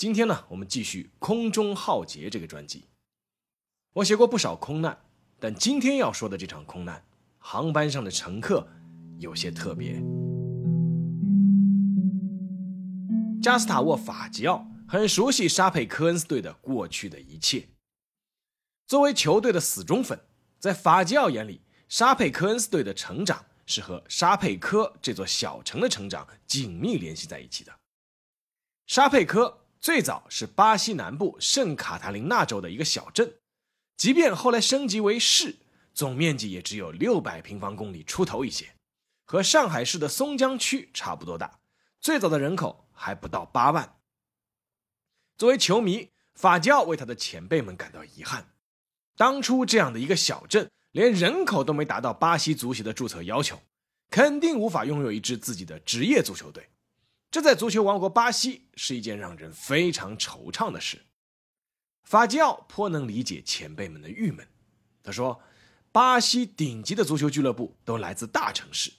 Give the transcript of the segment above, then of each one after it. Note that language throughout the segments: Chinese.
今天呢，我们继续《空中浩劫》这个专辑。我写过不少空难，但今天要说的这场空难，航班上的乘客有些特别。加斯塔沃·法吉奥很熟悉沙佩科恩斯队的过去的一切。作为球队的死忠粉，在法吉奥眼里，沙佩科恩斯队的成长是和沙佩科这座小城的成长紧密联系在一起的。沙佩科。最早是巴西南部圣卡塔琳娜州的一个小镇，即便后来升级为市，总面积也只有六百平方公里出头一些，和上海市的松江区差不多大。最早的人口还不到八万。作为球迷，法吉奥为他的前辈们感到遗憾，当初这样的一个小镇，连人口都没达到巴西足协的注册要求，肯定无法拥有一支自己的职业足球队。这在足球王国巴西是一件让人非常惆怅的事。法基奥颇能理解前辈们的郁闷。他说：“巴西顶级的足球俱乐部都来自大城市，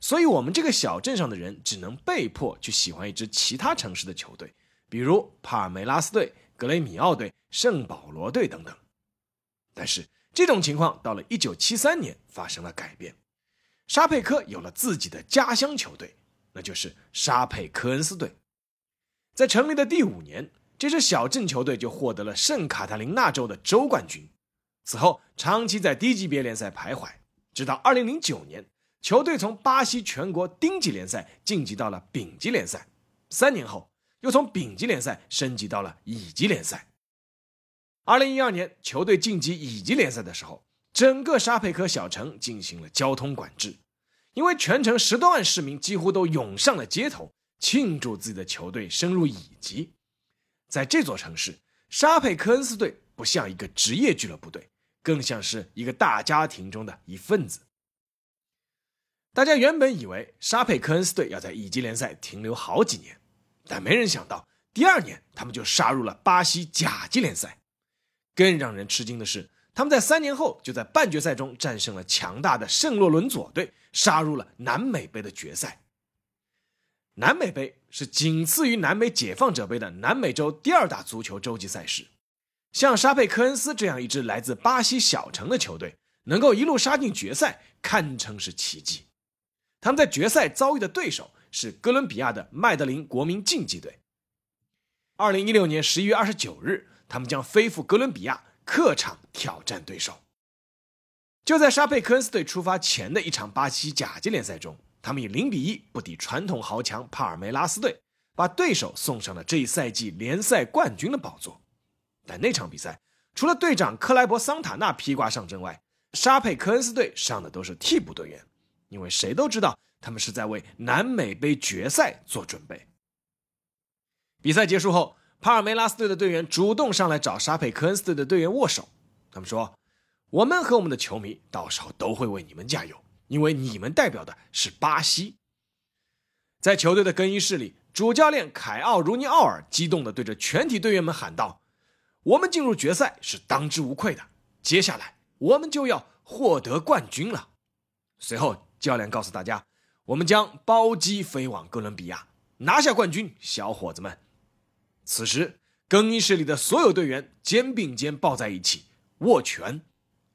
所以我们这个小镇上的人只能被迫去喜欢一支其他城市的球队，比如帕尔梅拉斯队、格雷米奥队、圣保罗队等等。但是这种情况到了1973年发生了改变，沙佩科有了自己的家乡球队。”那就是沙佩科恩斯队，在成立的第五年，这支小镇球队就获得了圣卡塔琳娜州的州冠军。此后，长期在低级别联赛徘徊，直到2009年，球队从巴西全国丁级联赛晋级到了丙级联赛。三年后，又从丙级联赛升级到了乙级联赛。2012年，球队晋级乙级联赛的时候，整个沙佩科小城进行了交通管制。因为全城十多万市民几乎都涌上了街头，庆祝自己的球队升入乙级。在这座城市，沙佩科恩斯队不像一个职业俱乐部队，更像是一个大家庭中的一份子。大家原本以为沙佩科恩斯队要在乙级联赛停留好几年，但没人想到，第二年他们就杀入了巴西甲级联赛。更让人吃惊的是。他们在三年后就在半决赛中战胜了强大的圣洛伦佐队，杀入了南美杯的决赛。南美杯是仅次于南美解放者杯的南美洲第二大足球洲际赛事。像沙佩科恩斯这样一支来自巴西小城的球队，能够一路杀进决赛，堪称是奇迹。他们在决赛遭遇的对手是哥伦比亚的麦德林国民竞技队。二零一六年十一月二十九日，他们将飞赴哥伦比亚。客场挑战对手。就在沙佩科恩斯队出发前的一场巴西甲级联赛中，他们以零比一不敌传统豪强帕尔梅拉斯队，把对手送上了这一赛季联赛冠军的宝座。但那场比赛，除了队长克莱伯桑塔纳披挂上阵外，沙佩科恩斯队上的都是替补队员，因为谁都知道他们是在为南美杯决赛做准备。比赛结束后。帕尔梅拉斯队的队员主动上来找沙佩科恩斯队的队员握手，他们说：“我们和我们的球迷到时候都会为你们加油，因为你们代表的是巴西。”在球队的更衣室里，主教练凯奥·茹尼奥尔激动地对着全体队员们喊道：“我们进入决赛是当之无愧的，接下来我们就要获得冠军了。”随后，教练告诉大家：“我们将包机飞往哥伦比亚，拿下冠军，小伙子们。”此时，更衣室里的所有队员肩并肩抱在一起，握拳，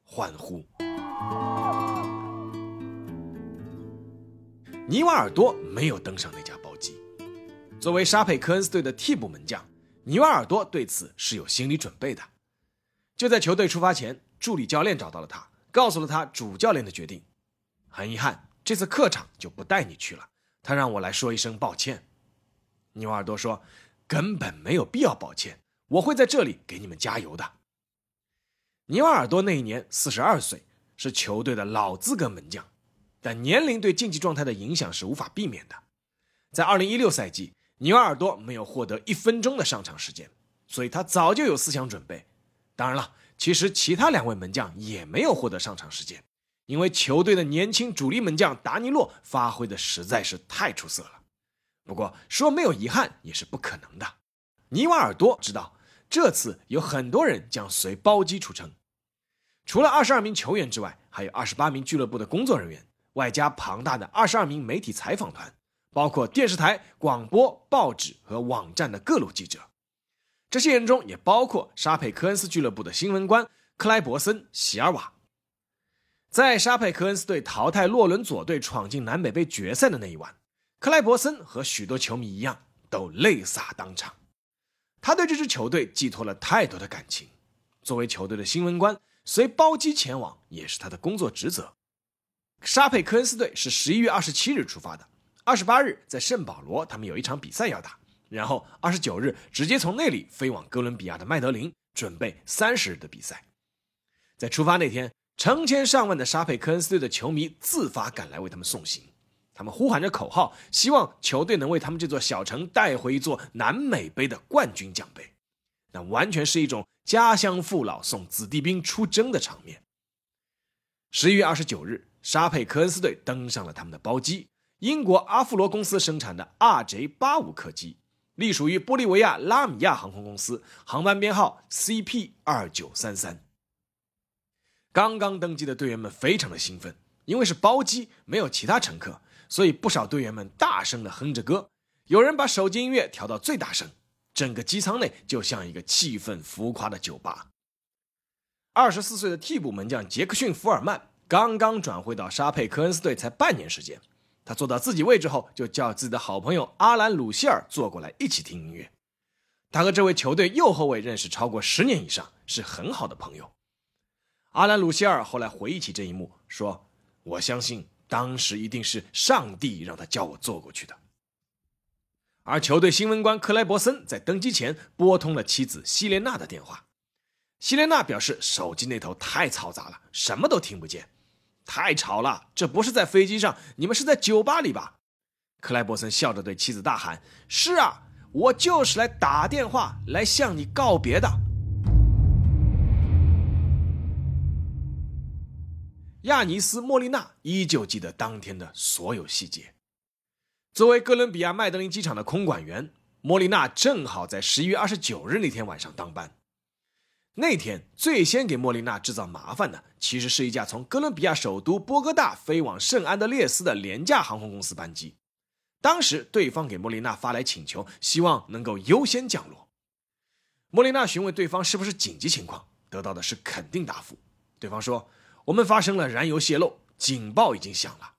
欢呼。尼瓦尔多没有登上那架包机。作为沙佩科恩斯队的替补门将，尼瓦尔多对此是有心理准备的。就在球队出发前，助理教练找到了他，告诉了他主教练的决定。很遗憾，这次客场就不带你去了。他让我来说一声抱歉。尼瓦尔多说。根本没有必要抱歉，我会在这里给你们加油的。尼瓦尔多那一年四十二岁，是球队的老资格门将，但年龄对竞技状态的影响是无法避免的。在二零一六赛季，尼瓦尔多没有获得一分钟的上场时间，所以他早就有思想准备。当然了，其实其他两位门将也没有获得上场时间，因为球队的年轻主力门将达尼洛发挥的实在是太出色了。不过说没有遗憾也是不可能的。尼瓦尔多知道这次有很多人将随包机出城，除了二十二名球员之外，还有二十八名俱乐部的工作人员，外加庞大的二十二名媒体采访团，包括电视台、广播、报纸和网站的各路记者。这些人中也包括沙佩科恩斯俱乐部的新闻官克莱伯森·席尔瓦。在沙佩科恩斯队淘汰洛伦佐队闯进南北杯决赛的那一晚，克莱伯森和许多球迷一样都泪洒当场。他对这支球队寄托了太多的感情。作为球队的新闻官，随包机前往也是他的工作职责。沙佩科恩斯队是十一月二十七日出发的，二十八日在圣保罗，他们有一场比赛要打。然后二十九日直接从那里飞往哥伦比亚的麦德林，准备三十日的比赛。在出发那天，成千上万的沙佩科恩斯队的球迷自发赶来为他们送行，他们呼喊着口号，希望球队能为他们这座小城带回一座南美杯的冠军奖杯。那完全是一种家乡父老送子弟兵出征的场面。十一月二十九日，沙佩科恩斯队登上了他们的包机——英国阿弗罗公司生产的 RJ 八五客机。隶属于玻利维亚拉米亚航空公司，航班编号 CP 二九三三。刚刚登机的队员们非常的兴奋，因为是包机，没有其他乘客，所以不少队员们大声的哼着歌，有人把手机音乐调到最大声，整个机舱内就像一个气氛浮夸的酒吧。二十四岁的替补门将杰克逊·福尔曼刚刚转会到沙佩科恩斯队才半年时间。他坐到自己位置后，就叫自己的好朋友阿兰·鲁希尔坐过来一起听音乐。他和这位球队右后卫认识超过十年以上，是很好的朋友。阿兰·鲁希尔后来回忆起这一幕，说：“我相信当时一定是上帝让他叫我坐过去的。”而球队新闻官克莱伯森在登机前拨通了妻子希莲娜的电话，希莲娜表示手机那头太嘈杂了，什么都听不见。太吵了！这不是在飞机上，你们是在酒吧里吧？克莱伯森笑着对妻子大喊：“是啊，我就是来打电话来向你告别的。”亚尼斯·莫利纳依旧记得当天的所有细节。作为哥伦比亚麦德林机场的空管员，莫利纳正好在十一月二十九日那天晚上当班。那天最先给莫莉娜制造麻烦的，其实是一架从哥伦比亚首都波哥大飞往圣安德烈斯的廉价航空公司班机。当时对方给莫莉娜发来请求，希望能够优先降落。莫莉娜询问对方是不是紧急情况，得到的是肯定答复。对方说：“我们发生了燃油泄漏，警报已经响了。”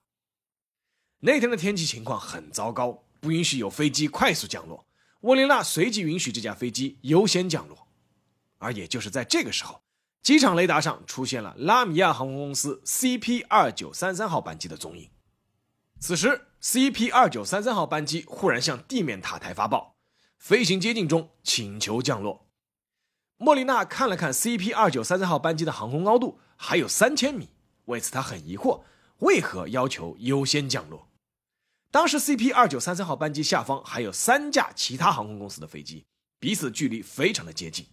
那天的天气情况很糟糕，不允许有飞机快速降落。沃林娜随即允许这架飞机优先降落。而也就是在这个时候，机场雷达上出现了拉米亚航空公司 CP 二九三三号班机的踪影。此时，CP 二九三三号班机忽然向地面塔台发报，飞行接近中，请求降落。莫莉娜看了看 CP 二九三三号班机的航空高度，还有三千米，为此她很疑惑，为何要求优先降落？当时 CP 二九三三号班机下方还有三架其他航空公司的飞机，彼此距离非常的接近。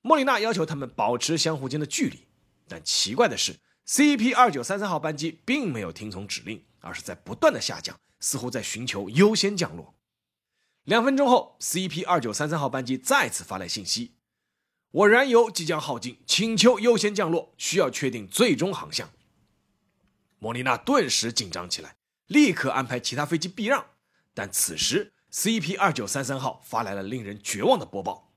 莫莉娜要求他们保持相互间的距离，但奇怪的是，CP 二九三三号班机并没有听从指令，而是在不断的下降，似乎在寻求优先降落。两分钟后，CP 二九三三号班机再次发来信息：“我燃油即将耗尽，请求优先降落，需要确定最终航向。”莫里纳顿时紧张起来，立刻安排其他飞机避让。但此时，CP 二九三三号发来了令人绝望的播报。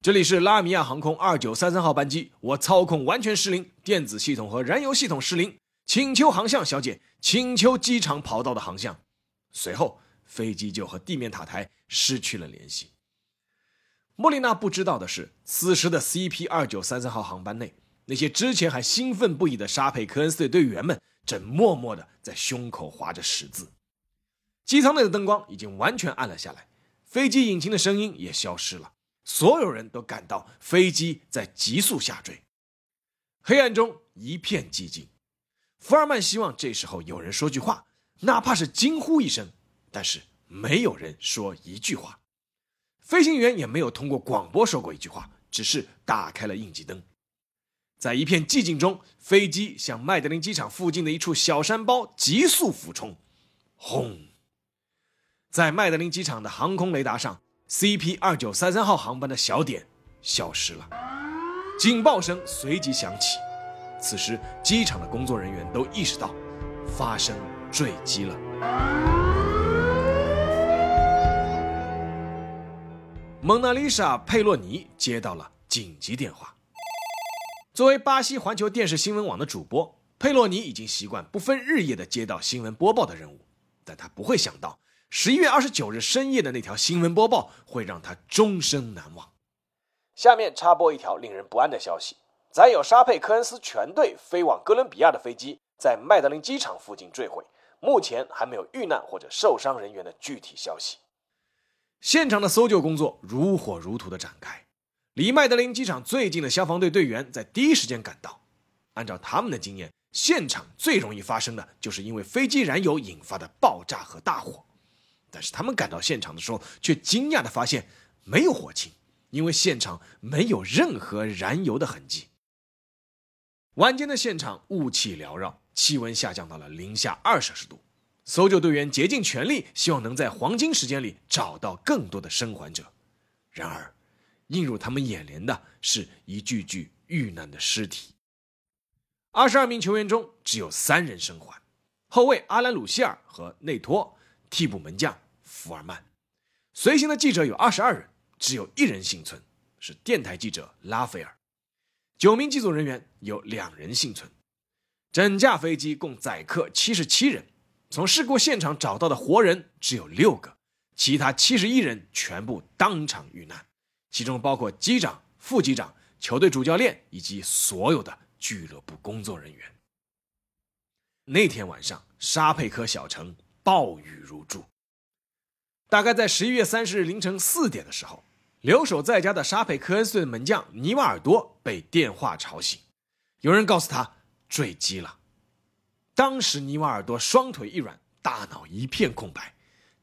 这里是拉米亚航空二九三三号班机，我操控完全失灵，电子系统和燃油系统失灵，请求航向，小姐，请求机场跑道的航向。随后，飞机就和地面塔台失去了联系。莫莉娜不知道的是，此时的 CP 二九三三号航班内，那些之前还兴奋不已的沙佩科恩斯队队员们，正默默的在胸口划着十字。机舱内的灯光已经完全暗了下来，飞机引擎的声音也消失了。所有人都感到飞机在急速下坠，黑暗中一片寂静。福尔曼希望这时候有人说句话，哪怕是惊呼一声，但是没有人说一句话。飞行员也没有通过广播说过一句话，只是打开了应急灯。在一片寂静中，飞机向麦德林机场附近的一处小山包急速俯冲。轰！在麦德林机场的航空雷达上，CP 二九三三号航班的小点消失了。警报声随即响起。此时，机场的工作人员都意识到发生坠机了。蒙娜丽莎·佩洛尼接到了紧急电话。作为巴西环球电视新闻网的主播，佩洛尼已经习惯不分日夜的接到新闻播报的任务，但他不会想到十一月二十九日深夜的那条新闻播报会让他终生难忘。下面插播一条令人不安的消息：载有沙佩·科恩斯全队飞往哥伦比亚的飞机在麦德林机场附近坠毁，目前还没有遇难或者受伤人员的具体消息。现场的搜救工作如火如荼的展开。离麦德林机场最近的消防队队员在第一时间赶到。按照他们的经验，现场最容易发生的就是因为飞机燃油引发的爆炸和大火。但是他们赶到现场的时候，却惊讶地发现没有火情，因为现场没有任何燃油的痕迹。晚间的现场雾气缭绕，气温下降到了零下二摄氏度。搜救队员竭尽全力，希望能在黄金时间里找到更多的生还者。然而，映入他们眼帘的是一具具遇难的尸体。二十二名球员中只有三人生还：后卫阿兰·鲁希尔和内托，替补门将福尔曼。随行的记者有二十二人，只有一人幸存，是电台记者拉斐尔。九名机组人员有两人幸存。整架飞机共载客七十七人，从事故现场找到的活人只有六个，其他七十一人全部当场遇难。其中包括机长、副机长、球队主教练以及所有的俱乐部工作人员。那天晚上，沙佩科小城暴雨如注。大概在十一月三十日凌晨四点的时候，留守在家的沙佩科恩斯队门将尼瓦尔多被电话吵醒，有人告诉他坠机了。当时尼瓦尔多双腿一软，大脑一片空白，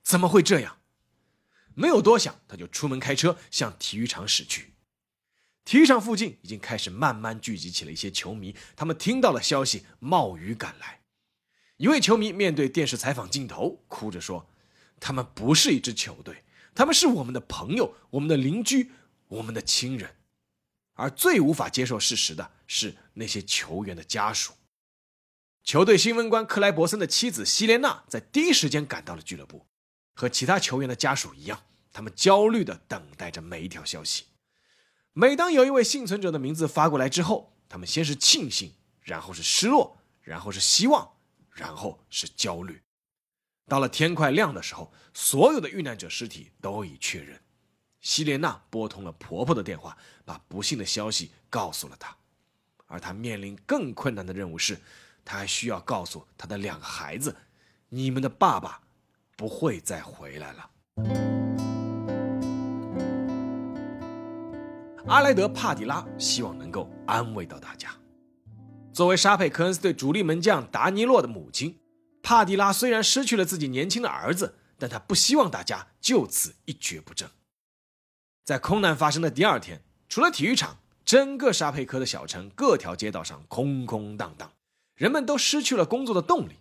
怎么会这样？没有多想，他就出门开车向体育场驶去。体育场附近已经开始慢慢聚集起了一些球迷，他们听到了消息，冒雨赶来。一位球迷面对电视采访镜头，哭着说：“他们不是一支球队，他们是我们的朋友、我们的邻居、我们的亲人。”而最无法接受事实的是那些球员的家属。球队新闻官克莱伯森的妻子希莲娜在第一时间赶到了俱乐部。和其他球员的家属一样，他们焦虑地等待着每一条消息。每当有一位幸存者的名字发过来之后，他们先是庆幸，然后是失落，然后是希望，然后是焦虑。到了天快亮的时候，所有的遇难者尸体都已确认。希莲娜拨通了婆婆的电话，把不幸的消息告诉了她。而她面临更困难的任务是，他还需要告诉他的两个孩子：“你们的爸爸。”不会再回来了。阿莱德·帕迪拉希望能够安慰到大家。作为沙佩科恩斯队主力门将达尼洛的母亲，帕迪拉虽然失去了自己年轻的儿子，但他不希望大家就此一蹶不振。在空难发生的第二天，除了体育场，整个沙佩科的小城各条街道上空空荡荡，人们都失去了工作的动力。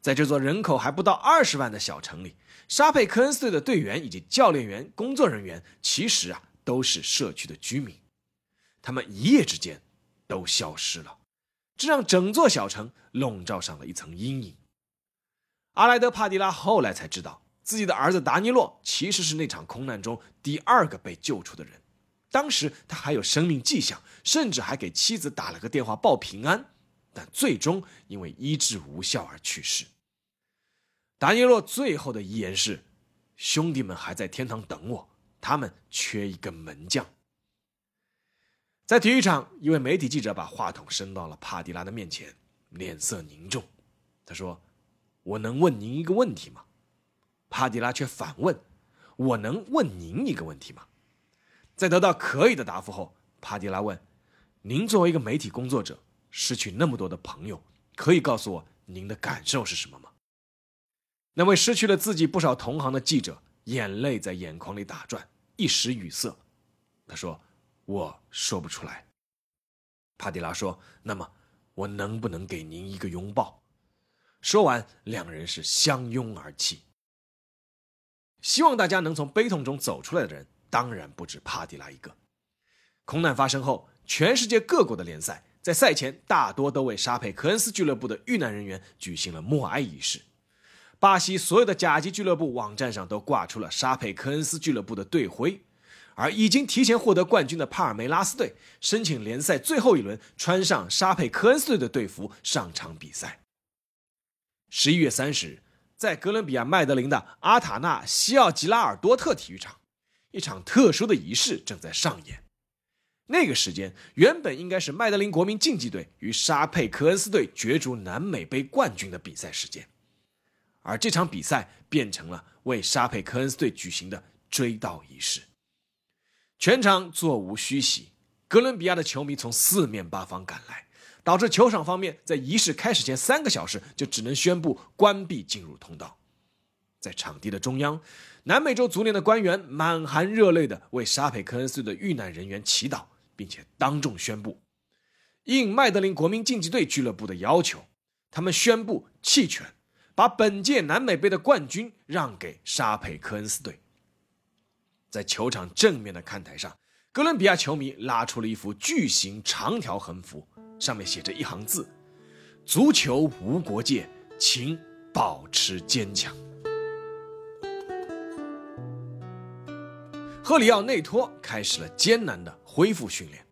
在这座人口还不到二十万的小城里，沙佩科恩斯队的队员以及教练员、工作人员，其实啊都是社区的居民。他们一夜之间都消失了，这让整座小城笼罩上了一层阴影。阿莱德·帕迪拉后来才知道，自己的儿子达尼洛其实是那场空难中第二个被救出的人。当时他还有生命迹象，甚至还给妻子打了个电话报平安。但最终因为医治无效而去世。达尼洛最后的遗言是：“兄弟们还在天堂等我，他们缺一个门将。”在体育场，一位媒体记者把话筒伸到了帕迪拉的面前，脸色凝重。他说：“我能问您一个问题吗？”帕迪拉却反问：“我能问您一个问题吗？”在得到可以的答复后，帕迪拉问：“您作为一个媒体工作者。”失去那么多的朋友，可以告诉我您的感受是什么吗？那位失去了自己不少同行的记者，眼泪在眼眶里打转，一时语塞。他说：“我说不出来。”帕迪拉说：“那么，我能不能给您一个拥抱？”说完，两人是相拥而泣。希望大家能从悲痛中走出来的人，当然不止帕迪拉一个。空难发生后，全世界各国的联赛在赛前大多都为沙佩科恩斯俱乐部的遇难人员举行了默哀仪式。巴西所有的甲级俱乐部网站上都挂出了沙佩科恩斯俱乐部的队徽，而已经提前获得冠军的帕尔梅拉斯队申请联赛最后一轮穿上沙佩科恩斯队的队服上场比赛。十一月三十日。在哥伦比亚麦德林的阿塔纳西奥吉拉尔多特体育场，一场特殊的仪式正在上演。那个时间原本应该是麦德林国民竞技队与沙佩科恩斯队角逐南美杯冠军的比赛时间，而这场比赛变成了为沙佩科恩斯队举行的追悼仪式。全场座无虚席，哥伦比亚的球迷从四面八方赶来。导致球场方面在仪式开始前三个小时就只能宣布关闭进入通道。在场地的中央，南美洲足联的官员满含热泪地为沙佩科恩斯的遇难人员祈祷，并且当众宣布，应麦德林国民竞技队俱乐部的要求，他们宣布弃权，把本届南美杯的冠军让给沙佩科恩斯队。在球场正面的看台上，哥伦比亚球迷拉出了一幅巨型长条横幅。上面写着一行字：“足球无国界，请保持坚强。”赫里奥内托开始了艰难的恢复训练。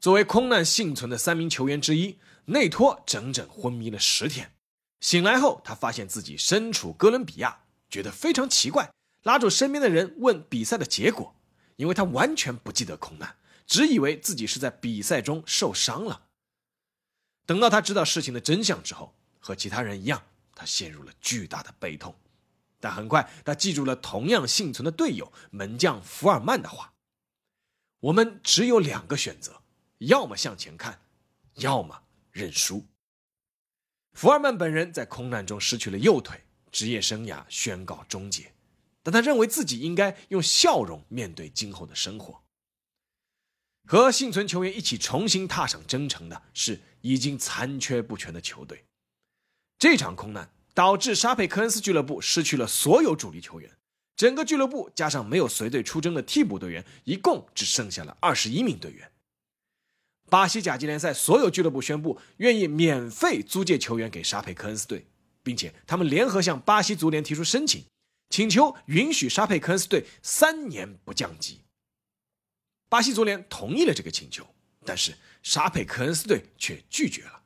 作为空难幸存的三名球员之一，内托整整昏迷了十天。醒来后，他发现自己身处哥伦比亚，觉得非常奇怪，拉住身边的人问比赛的结果，因为他完全不记得空难，只以为自己是在比赛中受伤了。等到他知道事情的真相之后，和其他人一样，他陷入了巨大的悲痛。但很快，他记住了同样幸存的队友门将福尔曼的话：“我们只有两个选择，要么向前看，要么认输。”福尔曼本人在空难中失去了右腿，职业生涯宣告终结。但他认为自己应该用笑容面对今后的生活。和幸存球员一起重新踏上征程的是已经残缺不全的球队。这场空难导致沙佩科恩斯俱乐部失去了所有主力球员，整个俱乐部加上没有随队出征的替补队员，一共只剩下了二十一名队员。巴西甲级联赛所有俱乐部宣布愿意免费租借球员给沙佩科恩斯队，并且他们联合向巴西足联提出申请，请求允许沙佩科恩斯队三年不降级。巴西足联同意了这个请求，但是沙佩科恩斯队却拒绝了。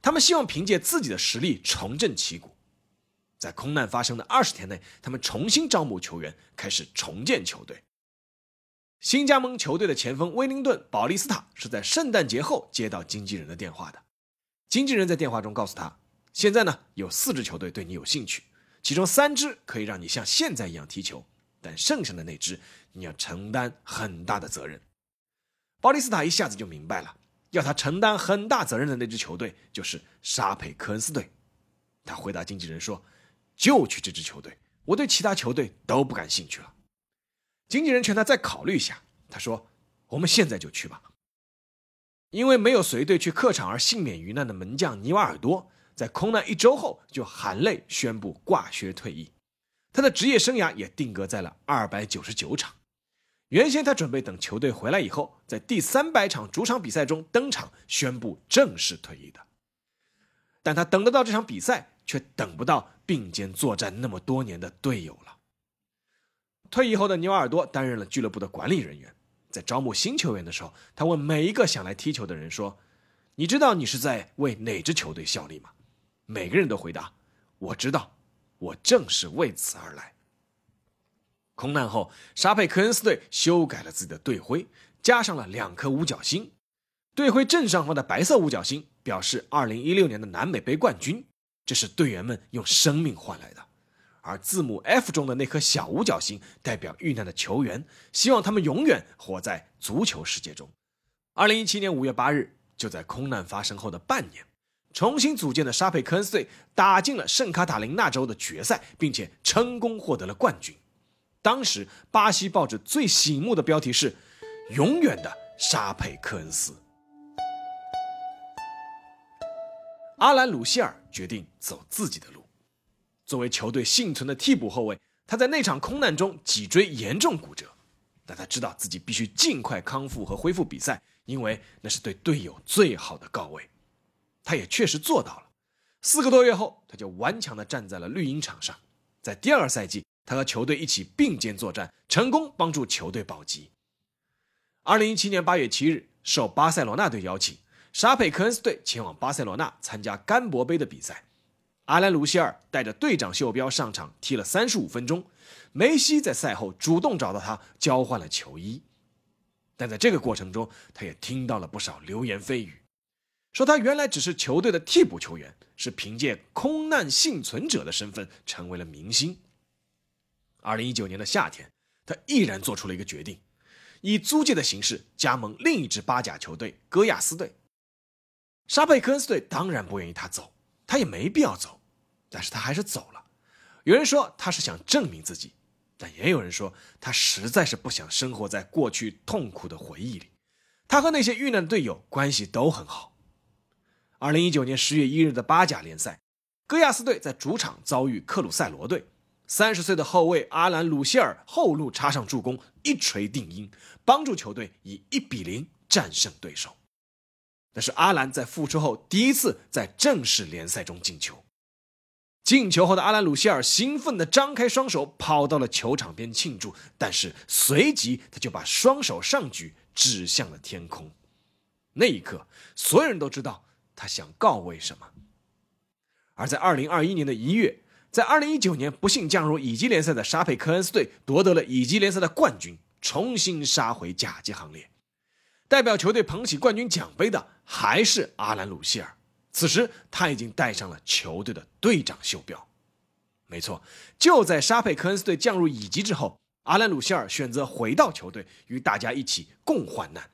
他们希望凭借自己的实力重振旗鼓。在空难发生的二十天内，他们重新招募球员，开始重建球队。新加盟球队的前锋威灵顿·保利斯塔是在圣诞节后接到经纪人的电话的。经纪人在电话中告诉他：“现在呢，有四支球队对你有兴趣，其中三支可以让你像现在一样踢球。”但剩下的那支，你要承担很大的责任。保利斯塔一下子就明白了，要他承担很大责任的那支球队就是沙佩科恩斯队。他回答经纪人说：“就去这支球队，我对其他球队都不感兴趣了。”经纪人劝他再考虑一下，他说：“我们现在就去吧。”因为没有随队去客场而幸免于难的门将尼瓦尔多，在空难一周后就含泪宣布挂靴退役。他的职业生涯也定格在了二百九十九场。原先他准备等球队回来以后，在第三百场主场比赛中登场，宣布正式退役的。但他等得到这场比赛，却等不到并肩作战那么多年的队友了。退役后的牛耳朵担任了俱乐部的管理人员，在招募新球员的时候，他问每一个想来踢球的人说：“你知道你是在为哪支球队效力吗？”每个人都回答：“我知道。”我正是为此而来。空难后，沙佩科恩斯队修改了自己的队徽，加上了两颗五角星。队徽正上方的白色五角星表示2016年的南美杯冠军，这是队员们用生命换来的；而字母 F 中的那颗小五角星代表遇难的球员，希望他们永远活在足球世界中。2017年5月8日，就在空难发生后的半年。重新组建的沙佩科恩斯队打进了圣卡塔琳娜州的决赛，并且成功获得了冠军。当时巴西报纸最醒目的标题是“永远的沙佩科恩斯”。阿兰·鲁希尔决定走自己的路。作为球队幸存的替补后卫，他在那场空难中脊椎严重骨折，但他知道自己必须尽快康复和恢复比赛，因为那是对队友最好的告慰。他也确实做到了。四个多月后，他就顽强地站在了绿茵场上。在第二赛季，他和球队一起并肩作战，成功帮助球队保级。二零一七年八月七日，受巴塞罗那队邀请。沙佩科恩斯队前往巴塞罗那参加甘博杯的比赛，阿兰·卢西尔带着队长袖标上场踢了三十五分钟。梅西在赛后主动找到他交换了球衣，但在这个过程中，他也听到了不少流言蜚语，说他原来只是球队的替补球员，是凭借空难幸存者的身份成为了明星。二零一九年的夏天，他毅然做出了一个决定，以租借的形式加盟另一支巴甲球队戈亚斯队。沙佩科恩斯队当然不愿意他走，他也没必要走，但是他还是走了。有人说他是想证明自己，但也有人说他实在是不想生活在过去痛苦的回忆里。他和那些遇难队友关系都很好。二零一九年十月一日的巴甲联赛，戈亚斯队在主场遭遇克鲁塞罗队，三十岁的后卫阿兰·鲁希尔后路插上助攻，一锤定音，帮助球队以一比零战胜对手。那是阿兰在复出后第一次在正式联赛中进球。进球后的阿兰·鲁希尔兴奋地张开双手，跑到了球场边庆祝，但是随即他就把双手上举，指向了天空。那一刻，所有人都知道他想告慰什么。而在2021年的一月，在2019年不幸降入乙级联赛的沙佩科恩斯队夺得了乙级联赛的冠军，重新杀回甲级行列。代表球队捧起冠军奖杯的还是阿兰·鲁希尔。此时他已经戴上了球队的队长袖标。没错，就在沙佩科恩斯队降入乙级之后，阿兰·鲁希尔选择回到球队，与大家一起共患难。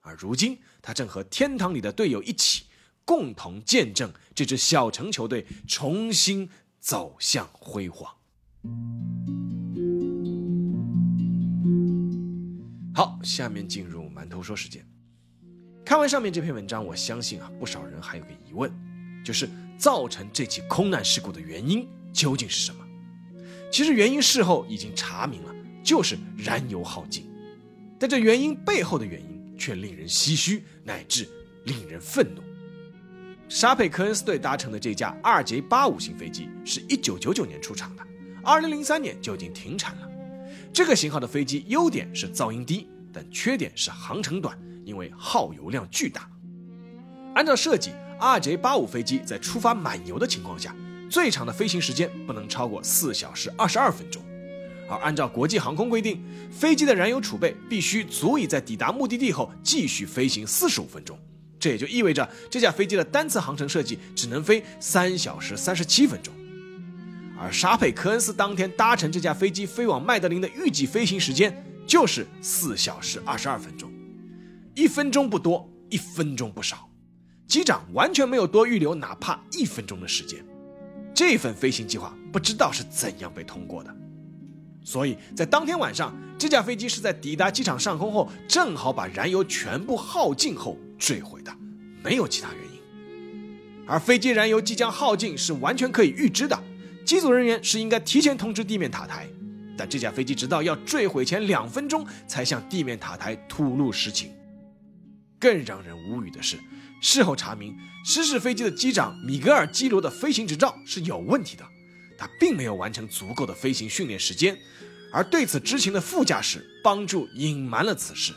而如今，他正和天堂里的队友一起，共同见证这支小城球队重新走向辉煌。好，下面进入馒头说时间。看完上面这篇文章，我相信啊，不少人还有个疑问，就是造成这起空难事故的原因究竟是什么？其实原因事后已经查明了，就是燃油耗尽。但这原因背后的原因却令人唏嘘，乃至令人愤怒。沙佩科恩斯队搭乘的这架 RJ85 型飞机是一九九九年出厂的，二零零三年就已经停产了。这个型号的飞机优点是噪音低，但缺点是航程短，因为耗油量巨大。按照设计，RJ85 飞机在出发满油的情况下，最长的飞行时间不能超过四小时二十二分钟。而按照国际航空规定，飞机的燃油储备必须足以在抵达目的地后继续飞行四十五分钟。这也就意味着这架飞机的单次航程设计只能飞三小时三十七分钟。而沙佩科恩斯当天搭乘这架飞机飞往麦德林的预计飞行时间就是四小时二十二分钟，一分钟不多，一分钟不少。机长完全没有多预留哪怕一分钟的时间。这份飞行计划不知道是怎样被通过的。所以在当天晚上，这架飞机是在抵达机场上空后，正好把燃油全部耗尽后坠毁的，没有其他原因。而飞机燃油即将耗尽是完全可以预知的。机组人员是应该提前通知地面塔台，但这架飞机直到要坠毁前两分钟才向地面塔台吐露实情。更让人无语的是，事后查明，失事飞机的机长米格尔·基罗的飞行执照是有问题的，他并没有完成足够的飞行训练时间，而对此知情的副驾驶帮助隐瞒了此事。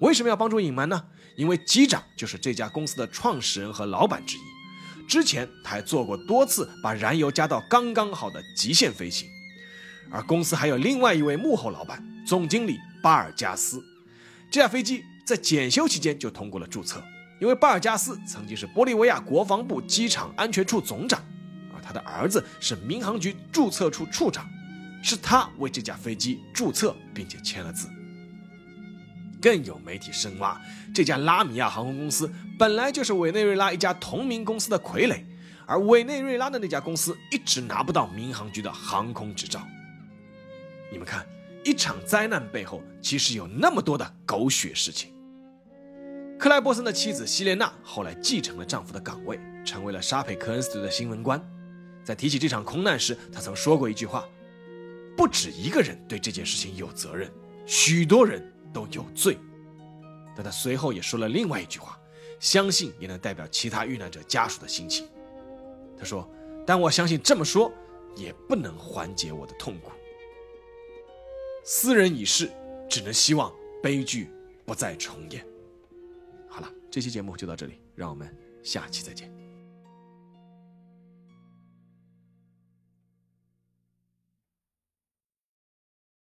为什么要帮助隐瞒呢？因为机长就是这家公司的创始人和老板之一。之前他还做过多次把燃油加到刚刚好的极限飞行，而公司还有另外一位幕后老板总经理巴尔加斯。这架飞机在检修期间就通过了注册，因为巴尔加斯曾经是玻利维亚国防部机场安全处总长，而他的儿子是民航局注册处处长，是他为这架飞机注册并且签了字。更有媒体深挖，这家拉米亚航空公司本来就是委内瑞拉一家同名公司的傀儡，而委内瑞拉的那家公司一直拿不到民航局的航空执照。你们看，一场灾难背后其实有那么多的狗血事情。克莱伯森的妻子希莲娜后来继承了丈夫的岗位，成为了沙佩科恩斯的新闻官。在提起这场空难时，她曾说过一句话：“不止一个人对这件事情有责任，许多人都有罪。”但他随后也说了另外一句话，相信也能代表其他遇难者家属的心情。他说：“但我相信这么说也不能缓解我的痛苦。斯人已逝，只能希望悲剧不再重演。”好了，这期节目就到这里，让我们下期再见。